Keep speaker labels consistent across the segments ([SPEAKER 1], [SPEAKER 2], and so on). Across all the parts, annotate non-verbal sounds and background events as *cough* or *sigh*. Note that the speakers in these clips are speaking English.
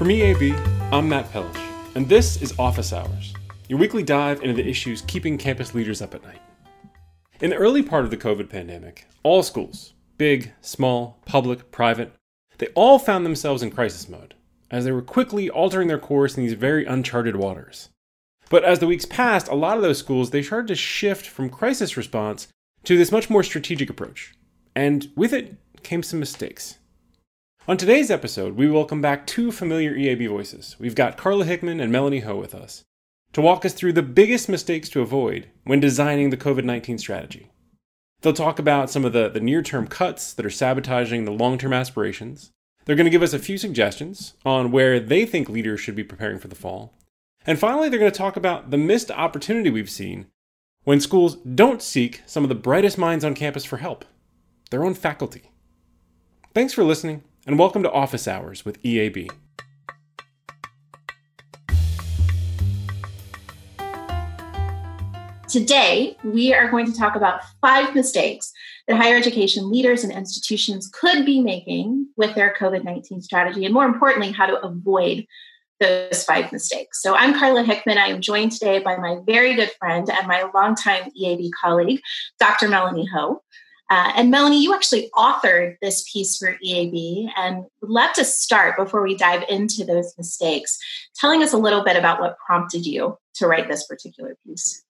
[SPEAKER 1] From EAB, I'm Matt Pellish, and this is Office Hours, your weekly dive into the issues keeping campus leaders up at night. In the early part of the COVID pandemic, all schools, big, small, public, private, they all found themselves in crisis mode, as they were quickly altering their course in these very uncharted waters. But as the weeks passed, a lot of those schools they started to shift from crisis response to this much more strategic approach. And with it came some mistakes. On today's episode, we welcome back two familiar EAB voices. We've got Carla Hickman and Melanie Ho with us to walk us through the biggest mistakes to avoid when designing the COVID 19 strategy. They'll talk about some of the, the near term cuts that are sabotaging the long term aspirations. They're going to give us a few suggestions on where they think leaders should be preparing for the fall. And finally, they're going to talk about the missed opportunity we've seen when schools don't seek some of the brightest minds on campus for help their own faculty. Thanks for listening and welcome to Office Hours with EAB.
[SPEAKER 2] Today, we are going to talk about five mistakes that higher education leaders and institutions could be making with their COVID 19 strategy, and more importantly, how to avoid those five mistakes. So, I'm Carla Hickman. I am joined today by my very good friend and my longtime EAB colleague, Dr. Melanie Ho. Uh, and Melanie, you actually authored this piece for EAB, and would love to start before we dive into those mistakes, telling us a little bit about what prompted you to write this particular piece.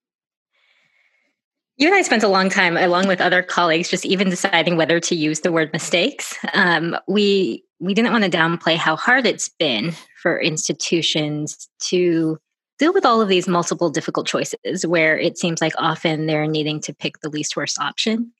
[SPEAKER 3] You and I spent a long time, along with other colleagues, just even deciding whether to use the word mistakes. Um, we we didn't want to downplay how hard it's been for institutions to deal with all of these multiple difficult choices, where it seems like often they're needing to pick the least worst option.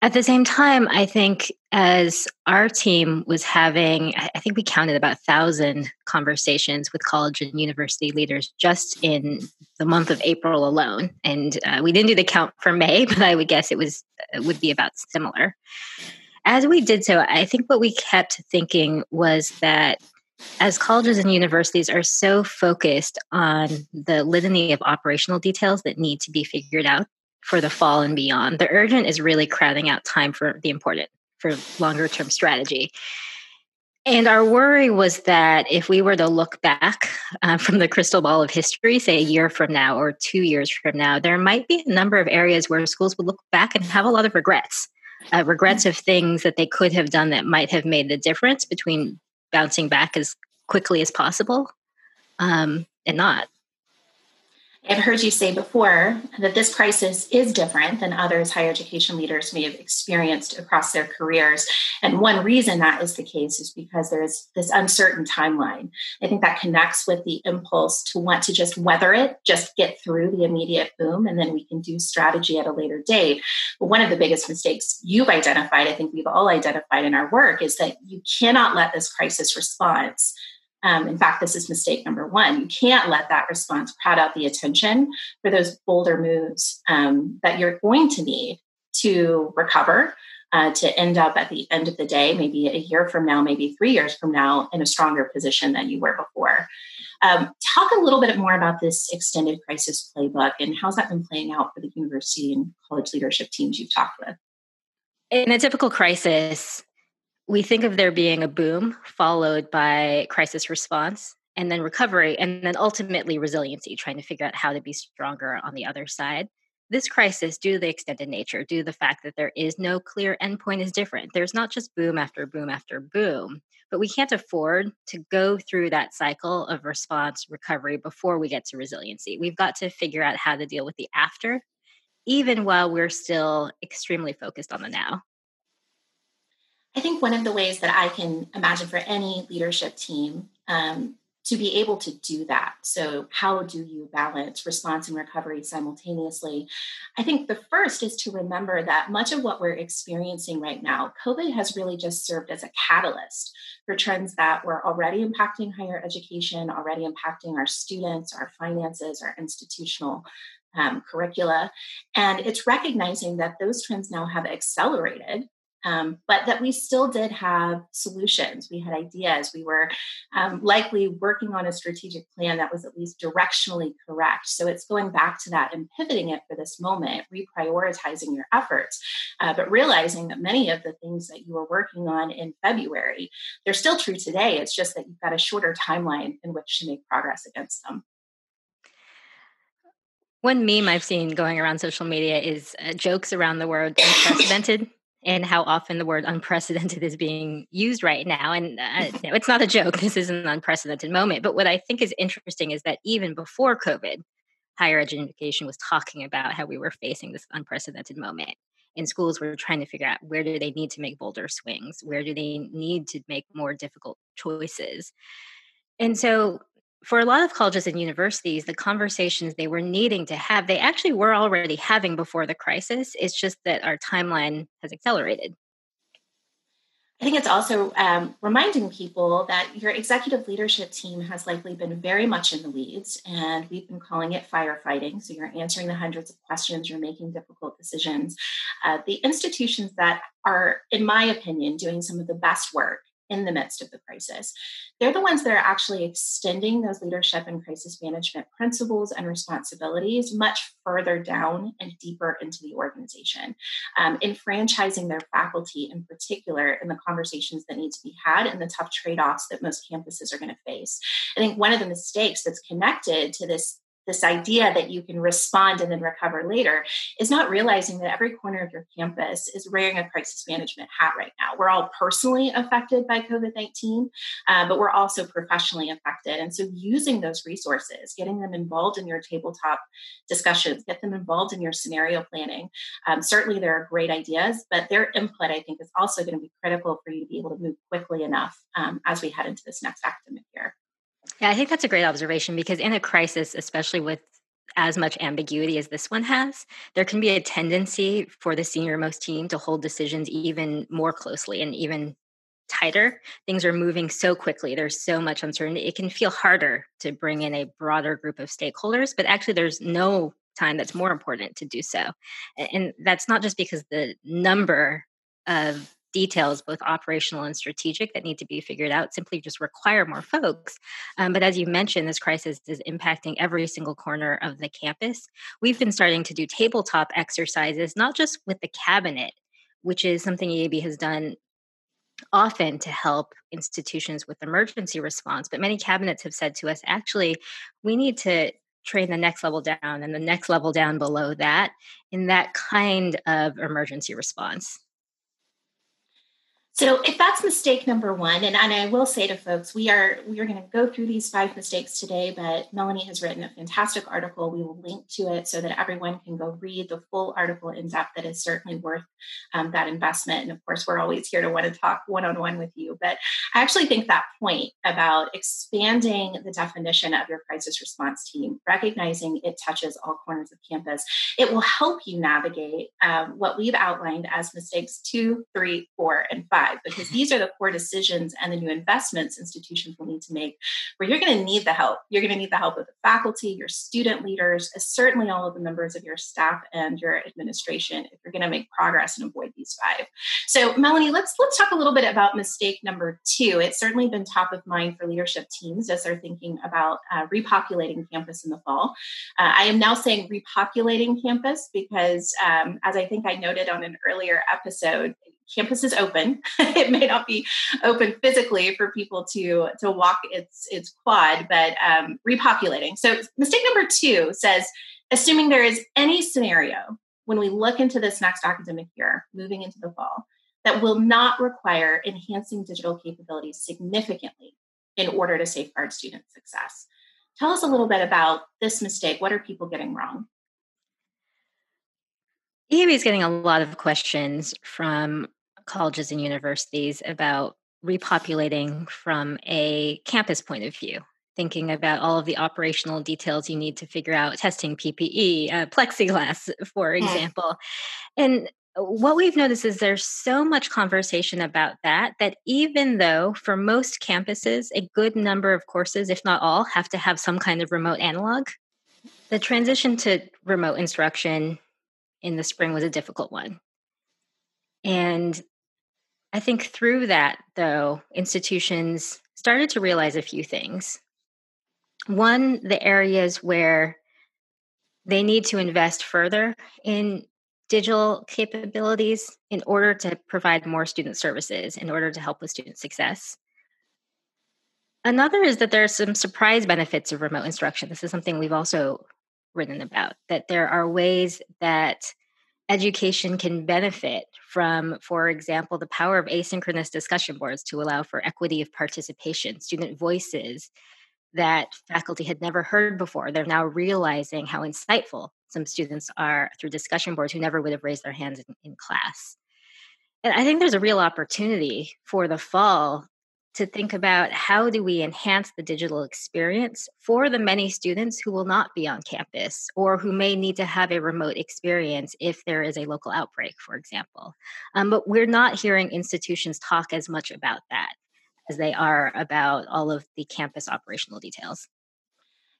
[SPEAKER 3] At the same time, I think as our team was having, I think we counted about a thousand conversations with college and university leaders just in the month of April alone. And uh, we didn't do the count for May, *laughs* but I would guess it was it would be about similar. As we did so, I think what we kept thinking was that as colleges and universities are so focused on the litany of operational details that need to be figured out for the fall and beyond. The urgent is really crowding out time for the important, for longer term strategy. And our worry was that if we were to look back uh, from the crystal ball of history, say a year from now or two years from now, there might be a number of areas where schools would look back and have a lot of regrets. Uh, regrets of things that they could have done that might have made the difference between bouncing back as quickly as possible um, and not.
[SPEAKER 2] I've heard you say before that this crisis is different than others higher education leaders may have experienced across their careers. And one reason that is the case is because there's this uncertain timeline. I think that connects with the impulse to want to just weather it, just get through the immediate boom, and then we can do strategy at a later date. But one of the biggest mistakes you've identified, I think we've all identified in our work, is that you cannot let this crisis response um, in fact, this is mistake number one. You can't let that response crowd out the attention for those bolder moves um, that you're going to need to recover, uh, to end up at the end of the day, maybe a year from now, maybe three years from now, in a stronger position than you were before. Um, talk a little bit more about this extended crisis playbook and how's that been playing out for the university and college leadership teams you've talked with?
[SPEAKER 3] In a typical crisis, we think of there being a boom followed by crisis response and then recovery and then ultimately resiliency trying to figure out how to be stronger on the other side. This crisis due to the extended nature due to the fact that there is no clear endpoint is different. There's not just boom after boom after boom but we can't afford to go through that cycle of response recovery before we get to resiliency. We've got to figure out how to deal with the after even while we're still extremely focused on the now
[SPEAKER 2] I think one of the ways that I can imagine for any leadership team um, to be able to do that. So, how do you balance response and recovery simultaneously? I think the first is to remember that much of what we're experiencing right now, COVID has really just served as a catalyst for trends that were already impacting higher education, already impacting our students, our finances, our institutional um, curricula. And it's recognizing that those trends now have accelerated um, but that we still did have solutions. We had ideas. We were um, likely working on a strategic plan that was at least directionally correct. So it's going back to that and pivoting it for this moment, reprioritizing your efforts, uh, but realizing that many of the things that you were working on in February, they're still true today. It's just that you've got a shorter timeline in which to make progress against them.
[SPEAKER 3] One meme I've seen going around social media is uh, jokes around the word unprecedented and how often the word unprecedented is being used right now. And uh, it's not a joke. This is an unprecedented moment. But what I think is interesting is that even before COVID, higher education was talking about how we were facing this unprecedented moment. And schools were trying to figure out where do they need to make bolder swings? Where do they need to make more difficult choices? And so for a lot of colleges and universities, the conversations they were needing to have, they actually were already having before the crisis. It's just that our timeline has accelerated.
[SPEAKER 2] I think it's also um, reminding people that your executive leadership team has likely been very much in the weeds, and we've been calling it firefighting. So you're answering the hundreds of questions, you're making difficult decisions. Uh, the institutions that are, in my opinion, doing some of the best work in the midst of the crisis. They're the ones that are actually extending those leadership and crisis management principles and responsibilities much further down and deeper into the organization, um, enfranchising their faculty in particular in the conversations that need to be had and the tough trade offs that most campuses are going to face. I think one of the mistakes that's connected to this this idea that you can respond and then recover later is not realizing that every corner of your campus is wearing a crisis management hat right now. We're all personally affected by COVID 19, uh, but we're also professionally affected. And so, using those resources, getting them involved in your tabletop discussions, get them involved in your scenario planning. Um, certainly, there are great ideas, but their input, I think, is also going to be critical for you to be able to move quickly enough um, as we head into this next academic year.
[SPEAKER 3] Yeah, I think that's a great observation because in a crisis, especially with as much ambiguity as this one has, there can be a tendency for the senior most team to hold decisions even more closely and even tighter. Things are moving so quickly. There's so much uncertainty. It can feel harder to bring in a broader group of stakeholders, but actually, there's no time that's more important to do so. And that's not just because the number of details, both operational and strategic, that need to be figured out simply just require more folks. Um, but as you mentioned, this crisis is impacting every single corner of the campus. We've been starting to do tabletop exercises, not just with the cabinet, which is something EAB has done often to help institutions with emergency response. But many cabinets have said to us, actually, we need to train the next level down and the next level down below that in that kind of emergency response.
[SPEAKER 2] So if that's mistake number one, and, and I will say to folks, we are we are going to go through these five mistakes today, but Melanie has written a fantastic article. We will link to it so that everyone can go read the full article in depth. That is certainly worth um, that investment. And of course, we're always here to want to talk one on one with you. But I actually think that point about expanding the definition of your crisis response team, recognizing it touches all corners of campus, it will help you navigate um, what we've outlined as mistakes two, three, four, and five because these are the core decisions and the new investments institutions will need to make where you're going to need the help. You're going to need the help of the faculty, your student leaders, certainly all of the members of your staff and your administration if you're going to make progress and avoid these five. So Melanie, let's let's talk a little bit about mistake number two. It's certainly been top of mind for leadership teams as they're thinking about uh, repopulating campus in the fall. Uh, I am now saying repopulating campus because um, as I think I noted on an earlier episode, campus is open. *laughs* it may not be open physically for people to to walk its its quad, but um, repopulating. So mistake number two says, assuming there is any scenario when we look into this next academic year, moving into the fall, that will not require enhancing digital capabilities significantly in order to safeguard student success. Tell us a little bit about this mistake. What are people getting wrong?
[SPEAKER 3] EAB is getting a lot of questions from colleges and universities about repopulating from a campus point of view thinking about all of the operational details you need to figure out testing ppe uh, plexiglass *laughs* for example. And what we've noticed is there's so much conversation about that that even though for most campuses a good number of courses if not all have to have some kind of remote analog the transition to remote instruction in the spring was a difficult one. And I think through that, though, institutions started to realize a few things. One, the areas where they need to invest further in digital capabilities in order to provide more student services, in order to help with student success. Another is that there are some surprise benefits of remote instruction. This is something we've also written about, that there are ways that education can benefit from, for example, the power of asynchronous discussion boards to allow for equity of participation, student voices that faculty had never heard before. They're now realizing how insightful some students are through discussion boards who never would have raised their hands in, in class. And I think there's a real opportunity for the fall to think about how do we enhance the digital experience for the many students who will not be on campus or who may need to have a remote experience if there is a local outbreak, for example. Um, but we're not hearing institutions talk as much about that as they are about all of the campus operational details.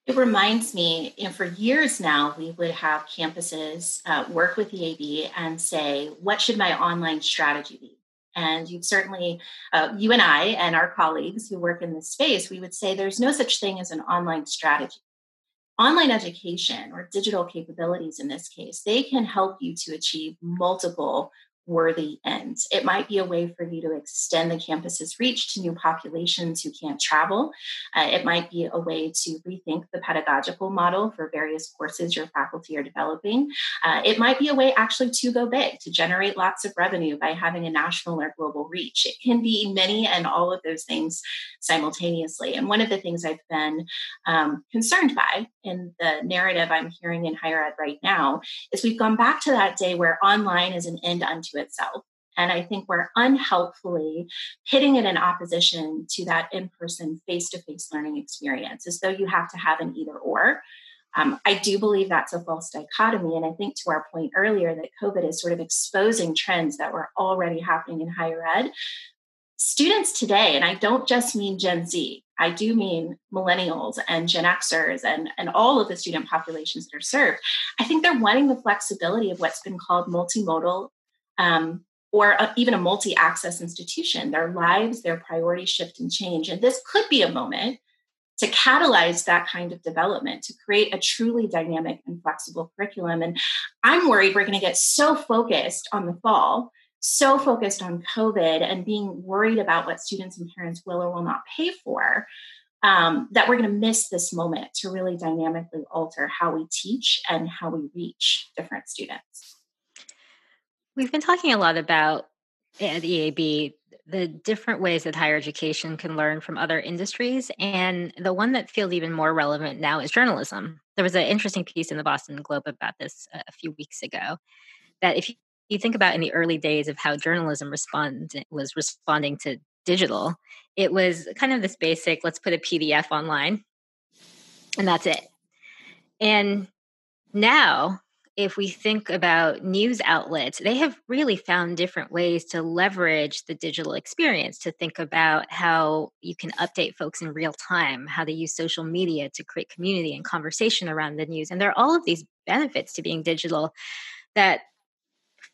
[SPEAKER 2] It reminds me, know, for years now, we would have campuses uh, work with the EAB and say, what should my online strategy be? And you've certainly, uh, you and I and our colleagues who work in this space, we would say there's no such thing as an online strategy. Online education or digital capabilities in this case, they can help you to achieve multiple worthy ends. It might be a way for you to extend the campus's reach to new populations who can't travel. Uh, it might be a way to rethink the pedagogical model for various courses your faculty are developing. Uh, it might be a way actually to go big, to generate lots of revenue by having a national or global reach. It can be many and all of those things simultaneously. And one of the things I've been um, concerned by in the narrative I'm hearing in higher ed right now is we've gone back to that day where online is an end unto itself. And I think we're unhelpfully pitting it in opposition to that in person, face to face learning experience, as though you have to have an either or. Um, I do believe that's a false dichotomy. And I think to our point earlier that COVID is sort of exposing trends that were already happening in higher ed. Students today, and I don't just mean Gen Z, I do mean millennials and Gen Xers and, and all of the student populations that are served. I think they're wanting the flexibility of what's been called multimodal um, or a, even a multi access institution. Their lives, their priorities shift and change. And this could be a moment to catalyze that kind of development, to create a truly dynamic and flexible curriculum. And I'm worried we're going to get so focused on the fall, so focused on COVID and being worried about what students and parents will or will not pay for. Um, that we're going to miss this moment to really dynamically alter how we teach and how we reach different students.
[SPEAKER 3] We've been talking a lot about eh, at EAB the different ways that higher education can learn from other industries. And the one that feels even more relevant now is journalism. There was an interesting piece in the Boston Globe about this a few weeks ago. That if you think about in the early days of how journalism respond was responding to digital, it was kind of this basic let's put a PDF online and that's it. And now if we think about news outlets, they have really found different ways to leverage the digital experience to think about how you can update folks in real time, how they use social media to create community and conversation around the news. And there are all of these benefits to being digital that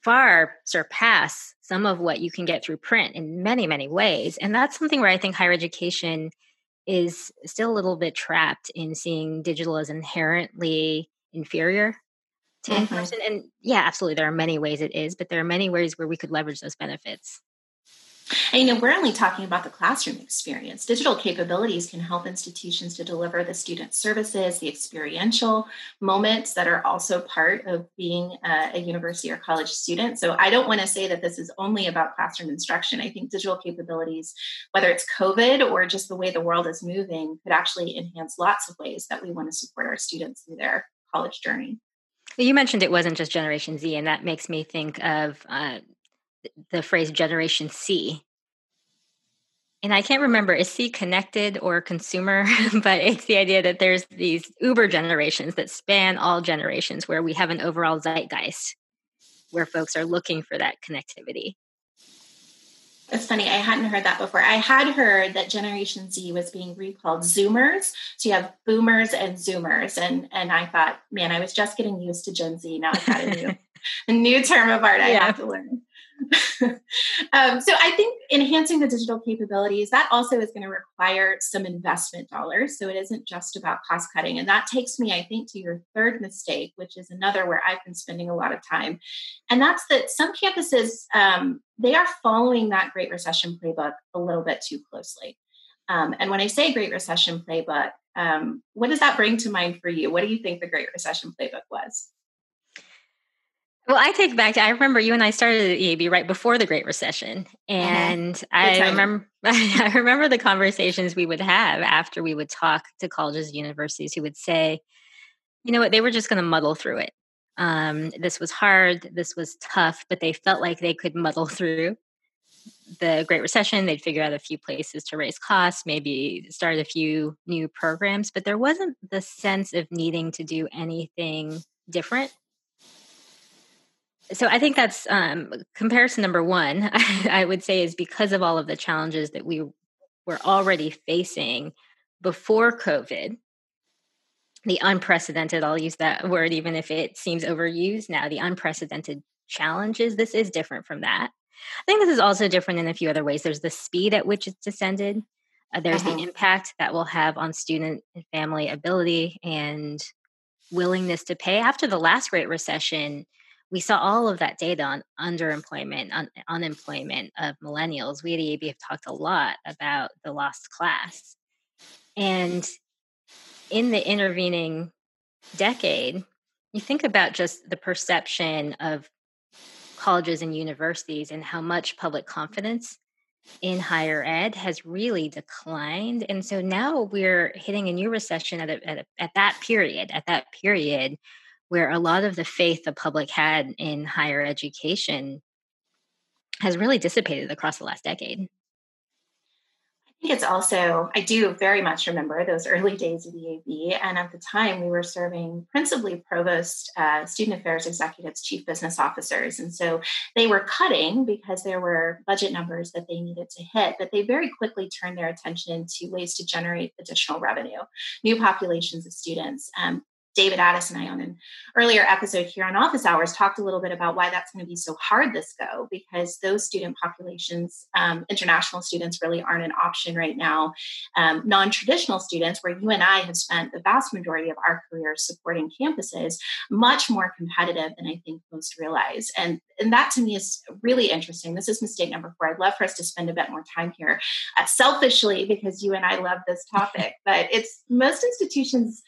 [SPEAKER 3] far surpass some of what you can get through print in many, many ways. And that's something where I think higher education is still a little bit trapped in seeing digital as inherently inferior to mm-hmm. in person. And yeah, absolutely, there are many ways it is, but there are many ways where we could leverage those benefits.
[SPEAKER 2] And you know, we're only talking about the classroom experience. Digital capabilities can help institutions to deliver the student services, the experiential moments that are also part of being a, a university or college student. So I don't want to say that this is only about classroom instruction. I think digital capabilities, whether it's COVID or just the way the world is moving, could actually enhance lots of ways that we want to support our students through their college journey.
[SPEAKER 3] You mentioned it wasn't just Generation Z, and that makes me think of uh, the phrase Generation C. And I can't remember, is C connected or consumer? *laughs* but it's the idea that there's these Uber generations that span all generations where we have an overall zeitgeist where folks are looking for that connectivity.
[SPEAKER 2] It's funny, I hadn't heard that before. I had heard that Generation Z was being recalled Zoomers. So you have boomers and Zoomers. And and I thought, man, I was just getting used to Gen Z. Now I've got a new *laughs* a new term of art I yeah. have to learn. *laughs* um, so I think enhancing the digital capabilities that also is going to require some investment dollars. So it isn't just about cost cutting, and that takes me, I think, to your third mistake, which is another where I've been spending a lot of time, and that's that some campuses um, they are following that Great Recession playbook a little bit too closely. Um, and when I say Great Recession playbook, um, what does that bring to mind for you? What do you think the Great Recession playbook was?
[SPEAKER 3] Well, I take back. I remember you and I started at EAB right before the Great Recession, uh-huh. and uh-huh. I remember *laughs* I remember the conversations we would have after we would talk to colleges and universities who would say, you know what, they were just going to muddle through it. Um, this was hard, this was tough, but they felt like they could muddle *laughs* through the Great Recession. They'd figure out a few places to raise costs, maybe start a few new programs, but there wasn't the sense of needing to do anything different so I think that's um, comparison number one. *laughs* I would say is because of all of the challenges that we were already facing before COVID, the unprecedented. I'll use that word even if it seems overused now. The unprecedented challenges. This is different from that. I think this is also different in a few other ways. There's the speed at which it's descended. Uh, there's uh-huh. the impact that will have on student and family ability and willingness to pay. After the last Great Recession, we saw all of that data on underemployment, on unemployment of millennials. We at EAB have talked a lot about the lost class. And in the intervening decade, you think about just the perception of colleges and universities and how much public confidence in higher ed has really declined. And so now we're hitting a new recession at, a, at, a, at that period, at that period where a lot of the faith the public had in higher education has really dissipated across the last decade.
[SPEAKER 2] I think it's also, I do very much remember those early days of EAB. And at the time, we were serving principally provost, uh, student affairs executives, chief business officers. And so they were cutting because there were budget numbers that they needed to hit, but they very quickly turned their attention to ways to generate additional revenue, new populations of students. Um, David Attis and I on an earlier episode here on Office Hours talked a little bit about why that's going to be so hard this go because those student populations, um, international students, really aren't an option right now. Um, Non traditional students, where you and I have spent the vast majority of our careers supporting campuses, much more competitive than I think most realize. And, and that to me is really interesting. This is mistake number four. I'd love for us to spend a bit more time here, uh, selfishly, because you and I love this topic, but it's most institutions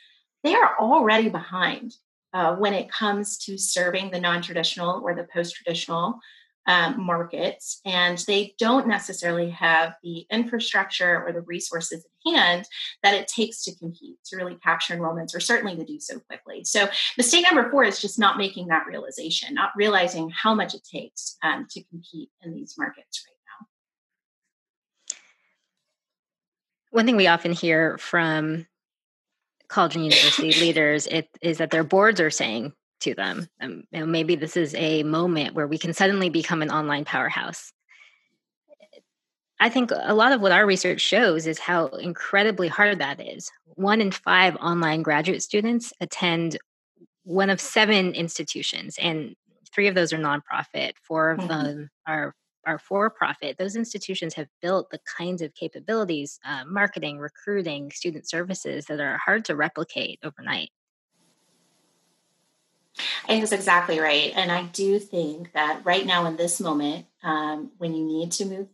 [SPEAKER 2] they are already behind uh, when it comes to serving the non traditional or the post traditional um, markets. And they don't necessarily have the infrastructure or the resources at hand that it takes to compete, to really capture enrollments, or certainly to do so quickly. So, mistake number four is just not making that realization, not realizing how much it takes um, to compete in these markets right now.
[SPEAKER 3] One thing we often hear from college and university leaders it, is that their boards are saying to them um, you know, maybe this is a moment where we can suddenly become an online powerhouse. I think a lot of what our research shows is how incredibly hard that is. One in five online graduate students attend one of seven institutions and three of those are nonprofit. Four of mm-hmm. them are are for profit, those institutions have built the kinds of capabilities, uh, marketing, recruiting, student services that are hard to replicate overnight.
[SPEAKER 2] I think that's exactly right. And I do think that right now, in this moment, um, when you need to move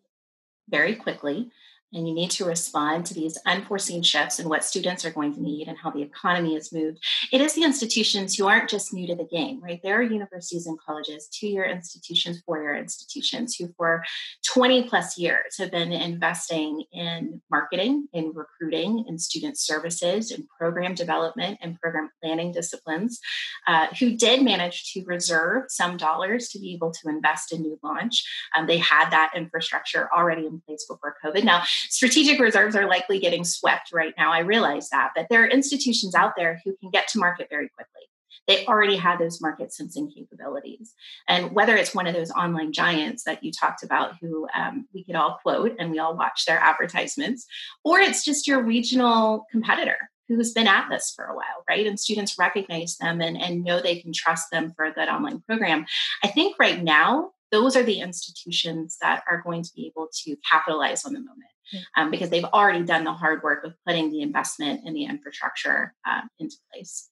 [SPEAKER 2] very quickly, and you need to respond to these unforeseen shifts in what students are going to need and how the economy has moved. It is the institutions who aren't just new to the game, right? There are universities and colleges, two year institutions, four year institutions who, for 20 plus years, have been investing in marketing, in recruiting, in student services, in program development, and program planning disciplines, uh, who did manage to reserve some dollars to be able to invest in new launch. Um, they had that infrastructure already in place before COVID. Now, strategic reserves are likely getting swept right now. I realize that, but there are institutions out there who can get to market very quickly. They already have those market sensing capabilities. And whether it's one of those online giants that you talked about, who um, we could all quote and we all watch their advertisements, or it's just your regional competitor who's been at this for a while, right? And students recognize them and, and know they can trust them for a good online program. I think right now, those are the institutions that are going to be able to capitalize on the moment um, because they've already done the hard work of putting the investment in the infrastructure uh, into place.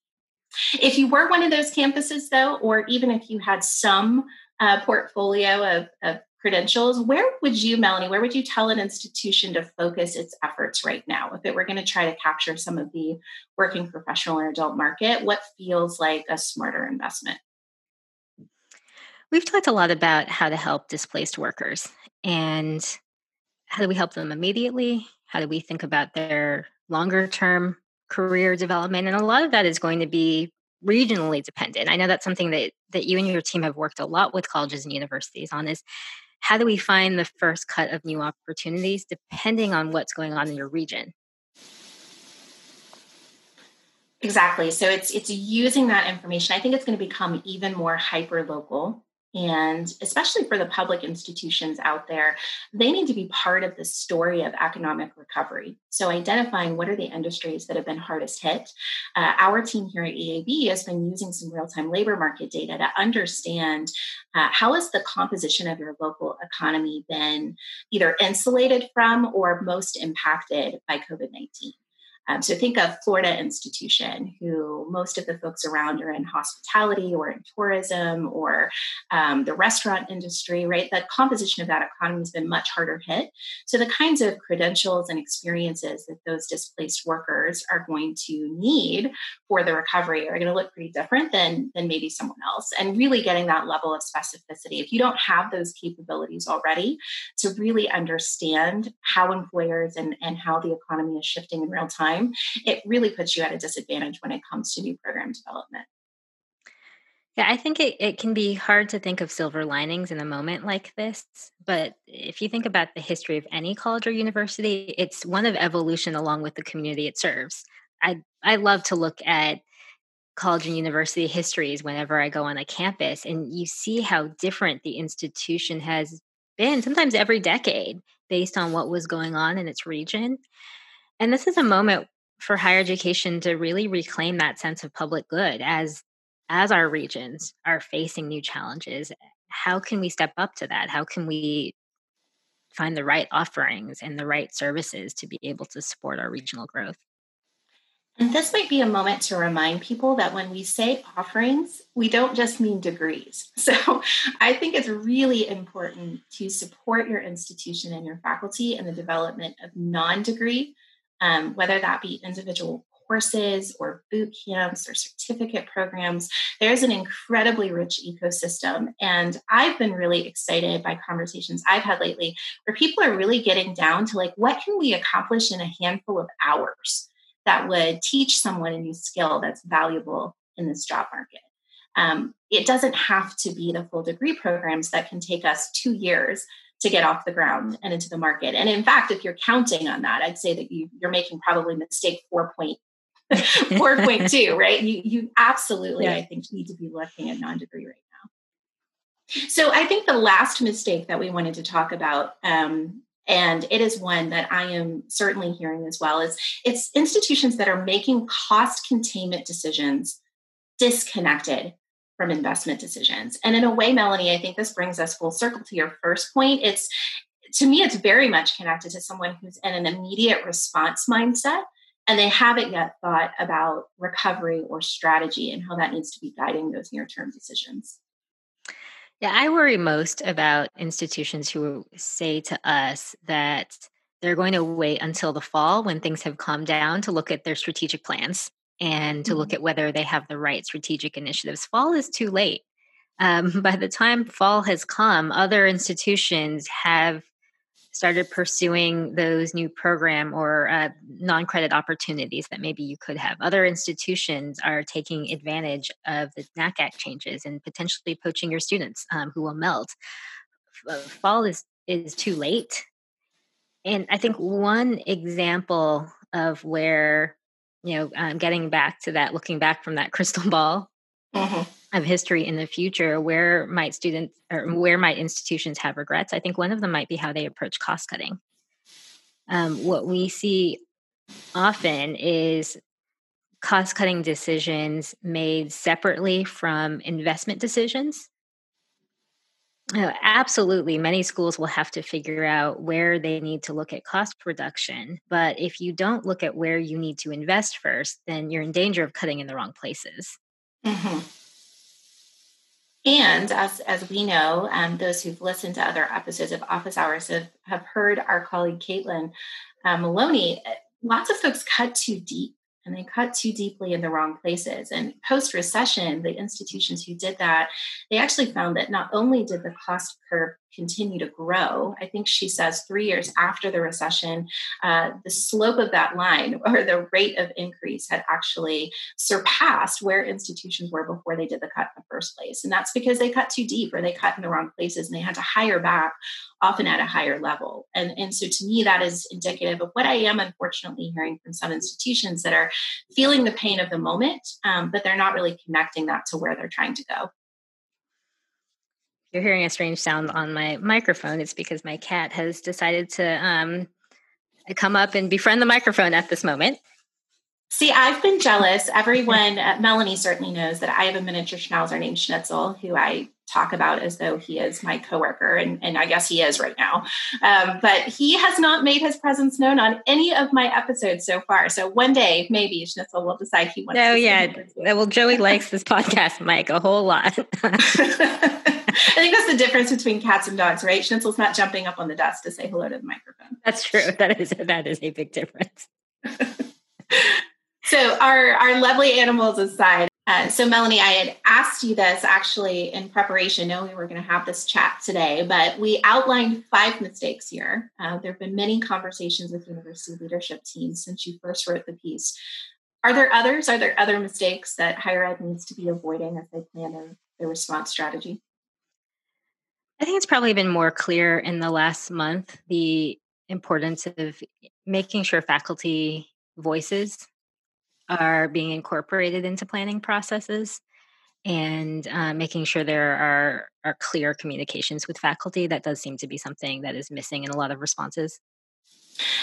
[SPEAKER 2] If you were one of those campuses, though, or even if you had some uh, portfolio of, of credentials, where would you, Melanie, where would you tell an institution to focus its efforts right now? If it were going to try to capture some of the working professional or adult market, what feels like a smarter investment?
[SPEAKER 3] We've talked a lot about how to help displaced workers and how do we help them immediately? How do we think about their longer term career development? And a lot of that is going to be regionally dependent. I know that's something that that you and your team have worked a lot with colleges and universities on is how do we find the first cut of new opportunities depending on what's going on in your region?
[SPEAKER 2] Exactly. So it's it's using that information. I think it's going to become even more hyper local and especially for the public institutions out there, they need to be part of the story of economic recovery. So, identifying what are the industries that have been hardest hit. Uh, our team here at EAB has been using some real time labor market data to understand uh, how has the composition of your local economy been either insulated from or most impacted by COVID 19. Um, so think of Florida Institution, who most of the folks around are in hospitality or in tourism or um, the restaurant industry, right? The composition of that economy has been much harder hit. So the kinds of credentials and experiences that those displaced workers are going to need for the recovery are going to look pretty different than, than maybe someone else. And really getting that level of specificity. If you don't have those capabilities already to really understand how employers and, and how the economy is shifting in real time, time, it really puts you at a disadvantage when it comes to new program development.
[SPEAKER 3] Yeah, I think it, it can be hard to think of silver linings in a moment like this. But if you think about the history of any college or university, it's one of evolution along with the community it serves. I, I love to look at college and university histories whenever I go on a campus, and you see how different the institution has been, sometimes every decade, based on what was going on in its region. And this is a moment for higher education to really reclaim that sense of public good as as our regions are facing new challenges. How can we step up to that? How can we find the right offerings and the right services to be able to support our regional growth?
[SPEAKER 2] And this might be a moment to remind people that when we say offerings, we don't just mean degrees. *laughs* So I think it's really important to support your institution and your faculty in the development of non degree um, whether that be individual courses or boot camps or certificate programs. There's an incredibly rich ecosystem. And I've been really excited by conversations I've had lately where people are really getting down to like, what can we accomplish in a handful of hours that would teach someone a new skill that's valuable in this job market? Um, it doesn't have to be the full degree programs that can take us two years to get off the ground and into the market. And in fact, if you're counting on that, I'd say that you, you're making probably mistake 4.4.2, *laughs* 4.2, *laughs* right? You, you absolutely, yeah. I think, need to be looking at non-degree right now. So I think the last mistake that we wanted to talk about, um, and it is one that I am certainly hearing as well, is it's institutions that are making cost containment decisions disconnected from investment decisions. And in a way, Melanie, I think this brings us full circle to your first point. It's to me, it's very much connected to someone who's in an immediate response mindset and they haven't yet thought about recovery or strategy and how that needs to be guiding those near term decisions.
[SPEAKER 3] Yeah, I worry most about institutions who say to us that they're going to wait until the fall when things have calmed down to look at their strategic plans and to look mm-hmm. at whether they have the right strategic initiatives. Fall is too late. Um, *laughs* by the time fall has come, other institutions have started pursuing those new program or uh, non-credit opportunities that maybe you could have. Other institutions are taking advantage of the NACAC changes and potentially poaching your students um, who will melt. Fall is is too late, and I think one example of where you know, um, getting back to that, looking back from that *laughs* crystal ball mm-hmm. of history in the future, where might students or where might institutions have regrets? I think one of them might be how they approach cost cutting. Um, what we see often is cost cutting decisions made separately from investment decisions. Oh, absolutely. Many schools will have to figure out where they need to look at cost reduction. But if you don't look at where you need to invest first, then you're in danger of cutting in the wrong places. Mm-hmm.
[SPEAKER 2] And as, as we know, um, those who've listened to other episodes of Office Hours have, have heard our colleague Caitlin uh, Maloney, uh, lots of folks cut too deep and they cut too deeply in the wrong places. And post recession, the institutions who did that, they actually found that not only did the cost curve continue to grow, I think she says three years after the recession, uh, the slope of that line *laughs* or the rate of increase had actually surpassed where institutions were before they did the cut in the first place. And that's because they cut too deep or they cut in the wrong places and they had to hire back often at a higher level. And, and so to me, that is indicative of what I am unfortunately hearing from some institutions that are feeling the pain of the moment, um, but they're not really connecting that to where they're trying to go.
[SPEAKER 3] You're hearing a strange sound on my microphone. It's because my cat has decided to um, come up and befriend the microphone at this moment.
[SPEAKER 2] See, I've been jealous. *laughs* Everyone, uh, Melanie certainly knows that I have a miniature schnauzer named Schnitzel, who I talk about as though he is my coworker, and, and I guess he is right now. Um, but he has not made his presence known on any of my episodes so far. So one day, maybe Schnitzel will decide he wants. To.
[SPEAKER 3] Oh yeah, well, Joey likes this *laughs* podcast, Mike, a whole lot. *laughs*
[SPEAKER 2] I think that's the difference between cats and dogs, right? Schnitzel's not jumping up on the desk to say hello to the microphone.
[SPEAKER 3] That's true. *laughs* That is that is a big difference.
[SPEAKER 2] So, our, our lovely animals aside, uh, so Melanie, I had asked you this actually in preparation, knowing we were going to have this chat today, but we outlined five mistakes here. Uh, there have been many conversations with university leadership teams since you first wrote the piece. Are there others? Are there other mistakes that higher ed needs to be avoiding as they plan their, their response strategy?
[SPEAKER 3] I think it's probably been more clear in the last month the importance of making sure faculty voices are being incorporated into planning processes and uh, making sure there are, are clear communications with faculty. That does seem to be something that is missing in a lot of responses.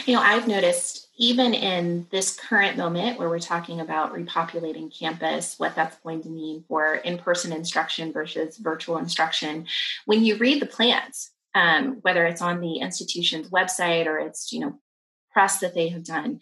[SPEAKER 2] You know, I've noticed even in this current moment where we're talking about repopulating campus, what that's going to mean for in person instruction versus virtual instruction, when you read the plans, um, whether it's on the institution's website or it's, you know, press that they have done,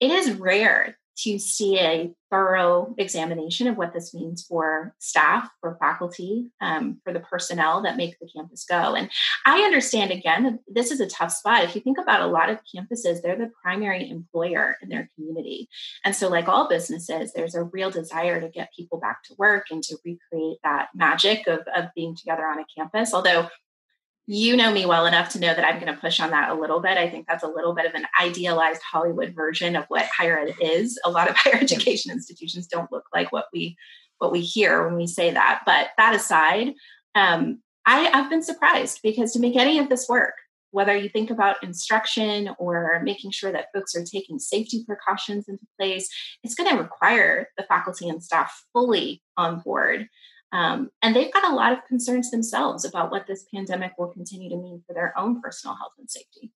[SPEAKER 2] it is rare to see a thorough examination of what this means for staff, for faculty, um, for the personnel that make the campus go. And I understand, again, this is a tough spot. If you think about a lot of campuses, they're the primary employer in their community. And so, like all businesses, there's a real desire to get people back to work and to recreate that magic of, of being together on a campus. Although you know me well enough to know that I'm going to push on that a little bit. I think that's a little bit of an idealized Hollywood version of what higher ed is. A lot of *laughs* higher education institutions don't look like what we what we hear when we say that. But that aside, um, I, I've been surprised because to make any of this work, whether you think about instruction or making sure that folks are taking safety precautions into place, it's going to require the faculty and staff fully on board. Um, and they've got a lot of concerns themselves about what this pandemic will continue to mean for their own personal health and safety.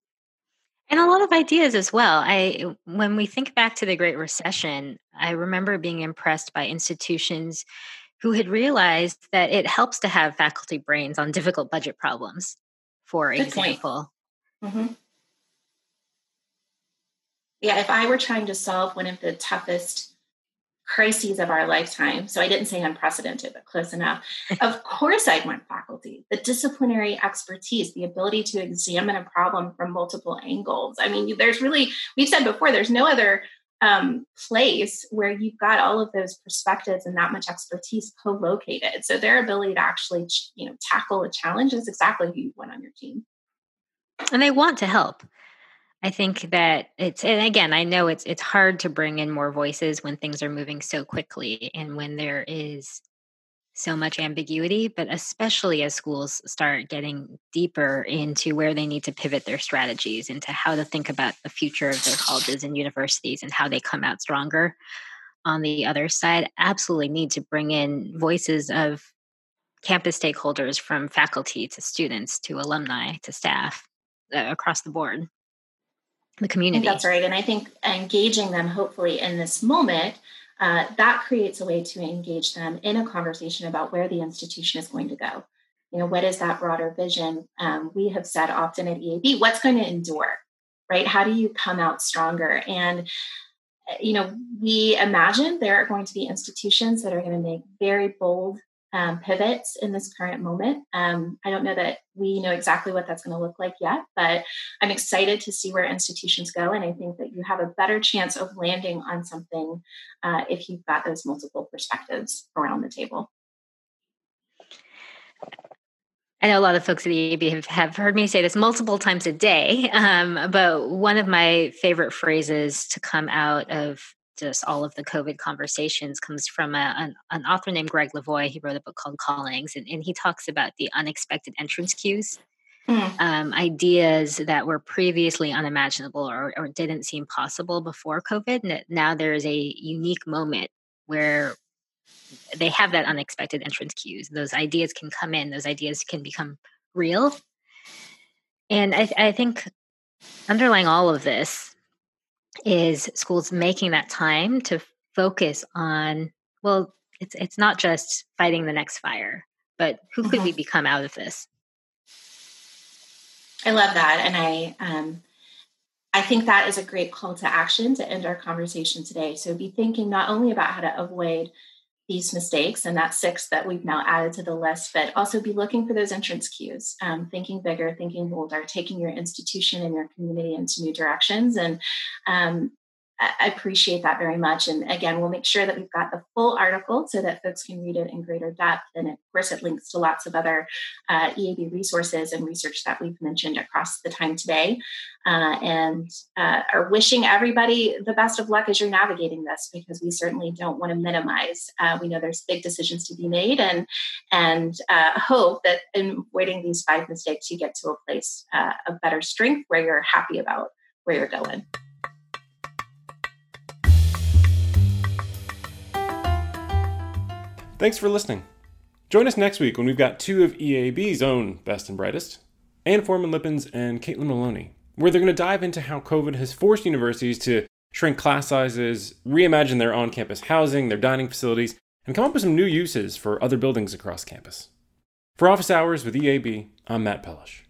[SPEAKER 3] And a lot of ideas as well. I when we think back to the Great Recession, I remember being impressed by institutions who had realized that it helps to have faculty brains on difficult budget problems, for Good example. Mm-hmm.
[SPEAKER 2] Yeah, if I were trying to solve one of the toughest crises of our lifetime. So I didn't say unprecedented, but close enough. *laughs* of course, I'd want faculty, the disciplinary expertise, the ability to examine a problem from multiple angles. I mean, there's really, we've said before, there's no other um, place where you've got all of those perspectives and that much expertise co-located. So their ability to actually, you know, tackle a challenge is exactly who you want on your team.
[SPEAKER 3] And they want to help. I think that it's and again, I know it's it's hard to bring in more voices when things are moving so quickly and when there is so much ambiguity, but especially as schools start getting deeper into where they need to pivot their strategies, into how to think about the future of their colleges and universities and how they come out stronger on the other side, absolutely need to bring in voices of campus stakeholders from faculty to students to alumni to staff uh, across the board the community.
[SPEAKER 2] that's right. And I think engaging them, hopefully, in this moment, uh, that creates a way to engage them in a conversation about where the institution is going to go. you know, what is that broader vision? Um, we have said often at EAB, what's going to endure, right? How do you come out stronger? And uh, you know, we imagine there are going to be institutions that are going to make very bold um, pivots in this current moment. Um, I don't know that we know exactly what that's going to look like yet, but I'm excited to see where institutions go. And I think that you have a better chance of landing on something uh, if you've got those multiple perspectives around the table.
[SPEAKER 3] I know a lot of folks at the EAB have, have heard me say this multiple times a day, *laughs* um, but one of my favorite phrases to come out of just all of the COVID conversations comes from a, an, an, author named Greg Levoy. He wrote a book called Callings, and, and he talks about the unexpected entrance cues. Mm. Um, ideas that were previously unimaginable or, or didn't seem possible before COVID. Now there is a unique moment where they have that unexpected entrance cues. Those ideas can come in, those ideas can become real. And I, I think underlying all of this is schools making that time to focus on well it's it's not just fighting the next fire but who could mm-hmm. we become out of this
[SPEAKER 2] i love that and i um i think that is a great call to action to end our conversation today so be thinking not only about how to avoid these mistakes and that six that we've now added to the list but also be looking for those entrance cues um, thinking bigger thinking bolder taking your institution and your community into new directions and um, I appreciate that very much. And again, we'll make sure that we've got the full article so that folks can read it in greater depth. And of course, it links to lots of other uh, EAB resources and research that we've mentioned across the time today. Uh, and uh, are wishing everybody the best of luck as you're navigating this, because we certainly don't want to minimize. Uh, we know there's big decisions to be made, and and uh, hope that in avoiding these five mistakes, you get to a place uh, of better strength where you're happy about where you're going.
[SPEAKER 1] Thanks for listening. Join us next week when we've got two of EAB's own best and brightest, Anne Foreman Lippens and Caitlin Maloney, where they're going to dive into how COVID has forced universities to shrink class sizes, reimagine their on campus housing, their dining facilities, and come up with some new uses for other buildings across campus. For Office Hours with EAB, I'm Matt Pellish.